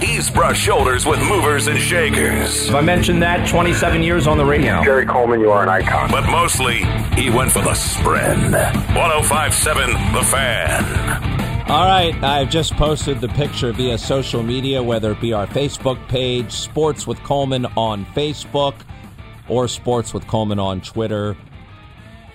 He's brushed shoulders with movers and shakers. If I mentioned that 27 years on the radio. Jerry Coleman, you are an icon. But mostly, he went for the spread. 1057 The Fan. All right, I've just posted the picture via social media, whether it be our Facebook page, Sports with Coleman on Facebook, or Sports with Coleman on Twitter.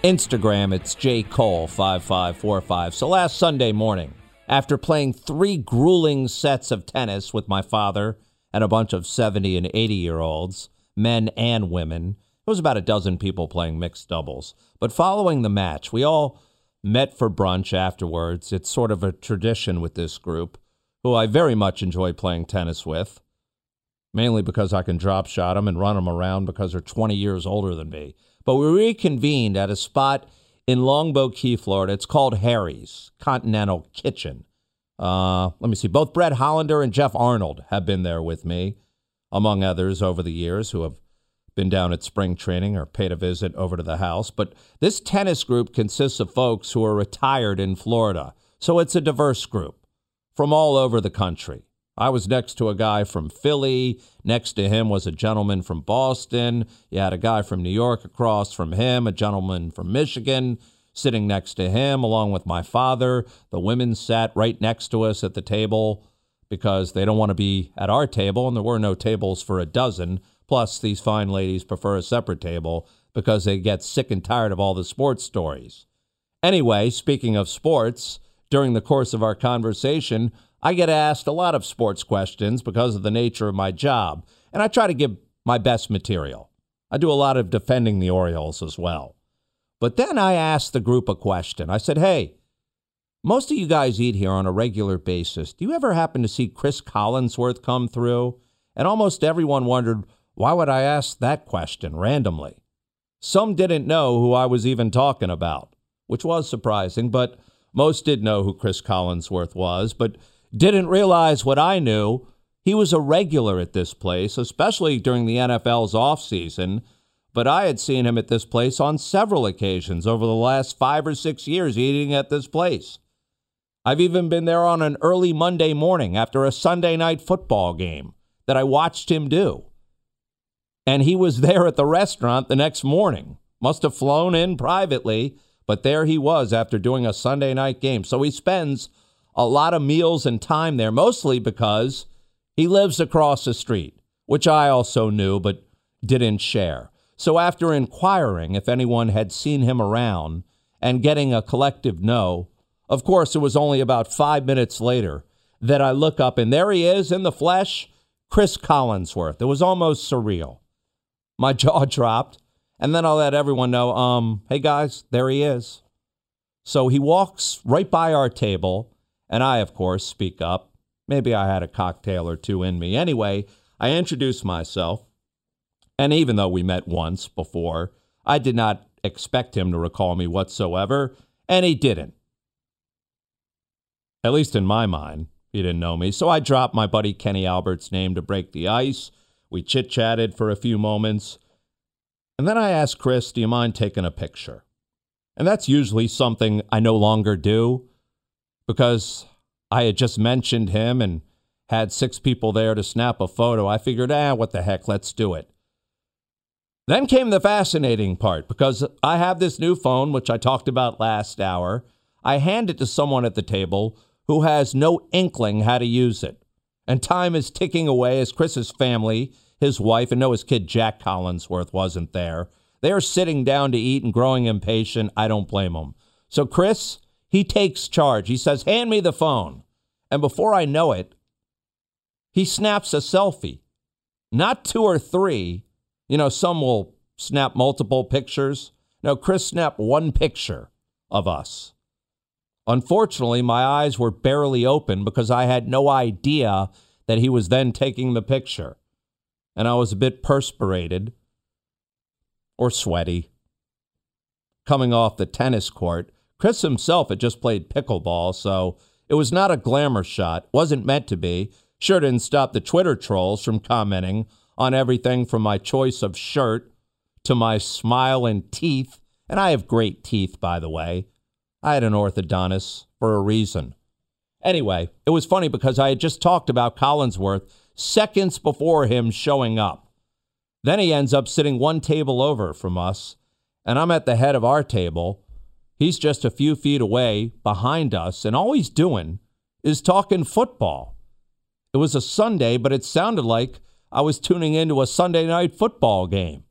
Instagram, it's jcole5545. So last Sunday morning, after playing three grueling sets of tennis with my father and a bunch of 70 and 80 year olds, men and women, it was about a dozen people playing mixed doubles. But following the match, we all met for brunch afterwards. It's sort of a tradition with this group, who I very much enjoy playing tennis with, mainly because I can drop shot them and run them around because they're 20 years older than me. But we reconvened at a spot in Longboat Key, Florida. It's called Harry's Continental Kitchen. Uh, let me see. Both Brett Hollander and Jeff Arnold have been there with me, among others, over the years who have been down at spring training or paid a visit over to the house. But this tennis group consists of folks who are retired in Florida. So it's a diverse group from all over the country. I was next to a guy from Philly. Next to him was a gentleman from Boston. You had a guy from New York across from him, a gentleman from Michigan sitting next to him, along with my father. The women sat right next to us at the table because they don't want to be at our table, and there were no tables for a dozen. Plus, these fine ladies prefer a separate table because they get sick and tired of all the sports stories. Anyway, speaking of sports, during the course of our conversation, I get asked a lot of sports questions because of the nature of my job, and I try to give my best material. I do a lot of defending the Orioles as well. But then I asked the group a question. I said, Hey, most of you guys eat here on a regular basis. Do you ever happen to see Chris Collinsworth come through? And almost everyone wondered, why would I ask that question randomly? Some didn't know who I was even talking about, which was surprising, but most did know who Chris Collinsworth was. But didn't realize what I knew. He was a regular at this place, especially during the NFL's offseason. But I had seen him at this place on several occasions over the last five or six years eating at this place. I've even been there on an early Monday morning after a Sunday night football game that I watched him do. And he was there at the restaurant the next morning. Must have flown in privately, but there he was after doing a Sunday night game. So he spends a lot of meals and time there, mostly because he lives across the street, which I also knew but didn't share. So after inquiring if anyone had seen him around and getting a collective no, of course, it was only about five minutes later that I look up and there he is in the flesh, Chris Collinsworth. It was almost surreal. My jaw dropped, and then I let everyone know, um, hey guys, there he is. So he walks right by our table and I, of course, speak up. Maybe I had a cocktail or two in me. Anyway, I introduce myself. And even though we met once before, I did not expect him to recall me whatsoever, and he didn't. At least in my mind, he didn't know me. So I dropped my buddy Kenny Albert's name to break the ice. We chit chatted for a few moments. And then I asked Chris, Do you mind taking a picture? And that's usually something I no longer do because I had just mentioned him and had six people there to snap a photo. I figured, ah, what the heck, let's do it. Then came the fascinating part because I have this new phone, which I talked about last hour. I hand it to someone at the table who has no inkling how to use it. And time is ticking away as Chris's family, his wife, and no, his kid Jack Collinsworth wasn't there. They are sitting down to eat and growing impatient. I don't blame them. So Chris, he takes charge. He says, Hand me the phone. And before I know it, he snaps a selfie. Not two or three. You know, some will snap multiple pictures. No, Chris snapped one picture of us. Unfortunately, my eyes were barely open because I had no idea that he was then taking the picture. And I was a bit perspirated or sweaty. Coming off the tennis court, Chris himself had just played pickleball, so it was not a glamour shot, wasn't meant to be. Sure didn't stop the Twitter trolls from commenting on everything from my choice of shirt to my smile and teeth. And I have great teeth, by the way. I had an orthodontist for a reason. Anyway, it was funny because I had just talked about Collinsworth seconds before him showing up. Then he ends up sitting one table over from us, and I'm at the head of our table. He's just a few feet away behind us, and all he's doing is talking football. It was a Sunday, but it sounded like I was tuning into a Sunday night football game.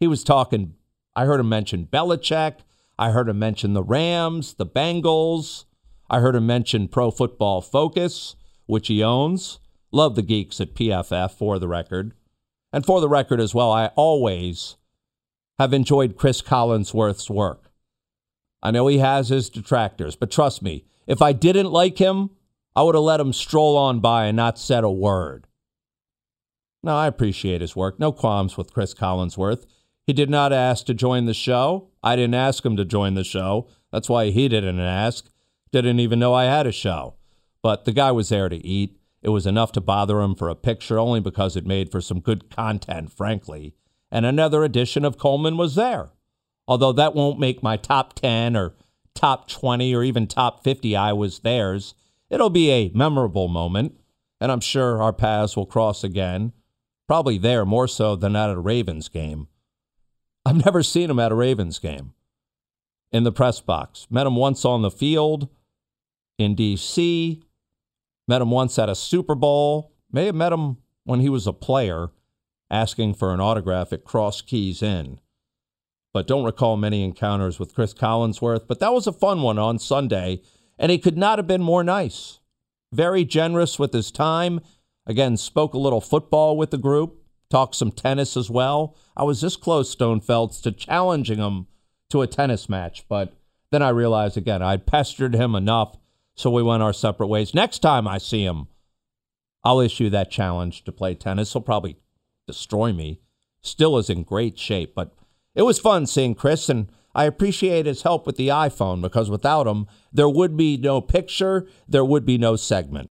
He was talking, I heard him mention Belichick. I heard him mention the Rams, the Bengals. I heard him mention Pro Football Focus, which he owns. Love the geeks at PFF for the record. And for the record as well, I always have enjoyed Chris Collinsworth's work. I know he has his detractors, but trust me, if I didn't like him, I would have let him stroll on by and not said a word. Now, I appreciate his work. No qualms with Chris Collinsworth. He did not ask to join the show. I didn't ask him to join the show. That's why he didn't ask. Didn't even know I had a show. But the guy was there to eat. It was enough to bother him for a picture only because it made for some good content, frankly. And another edition of Coleman was there. Although that won't make my top 10 or top 20 or even top 50 I was theirs. It'll be a memorable moment, and I'm sure our paths will cross again. Probably there more so than at a Ravens game. I've never seen him at a Ravens game in the press box. Met him once on the field in D.C., met him once at a Super Bowl, may have met him when he was a player asking for an autograph at Cross Keys Inn. But don't recall many encounters with Chris Collinsworth. But that was a fun one on Sunday, and he could not have been more nice. Very generous with his time. Again, spoke a little football with the group talked some tennis as well. I was this close, Stonefelds, to challenging him to a tennis match, but then I realized again I'd pestered him enough, so we went our separate ways. Next time I see him, I'll issue that challenge to play tennis. He'll probably destroy me. Still is in great shape, but it was fun seeing Chris, and I appreciate his help with the iPhone because without him, there would be no picture, there would be no segment.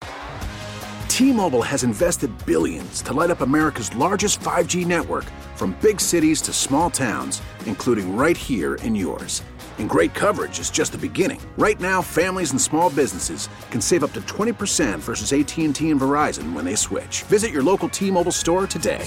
T-Mobile has invested billions to light up America's largest 5G network from big cities to small towns, including right here in yours. And great coverage is just the beginning. Right now, families and small businesses can save up to 20% versus AT&T and Verizon when they switch. Visit your local T-Mobile store today.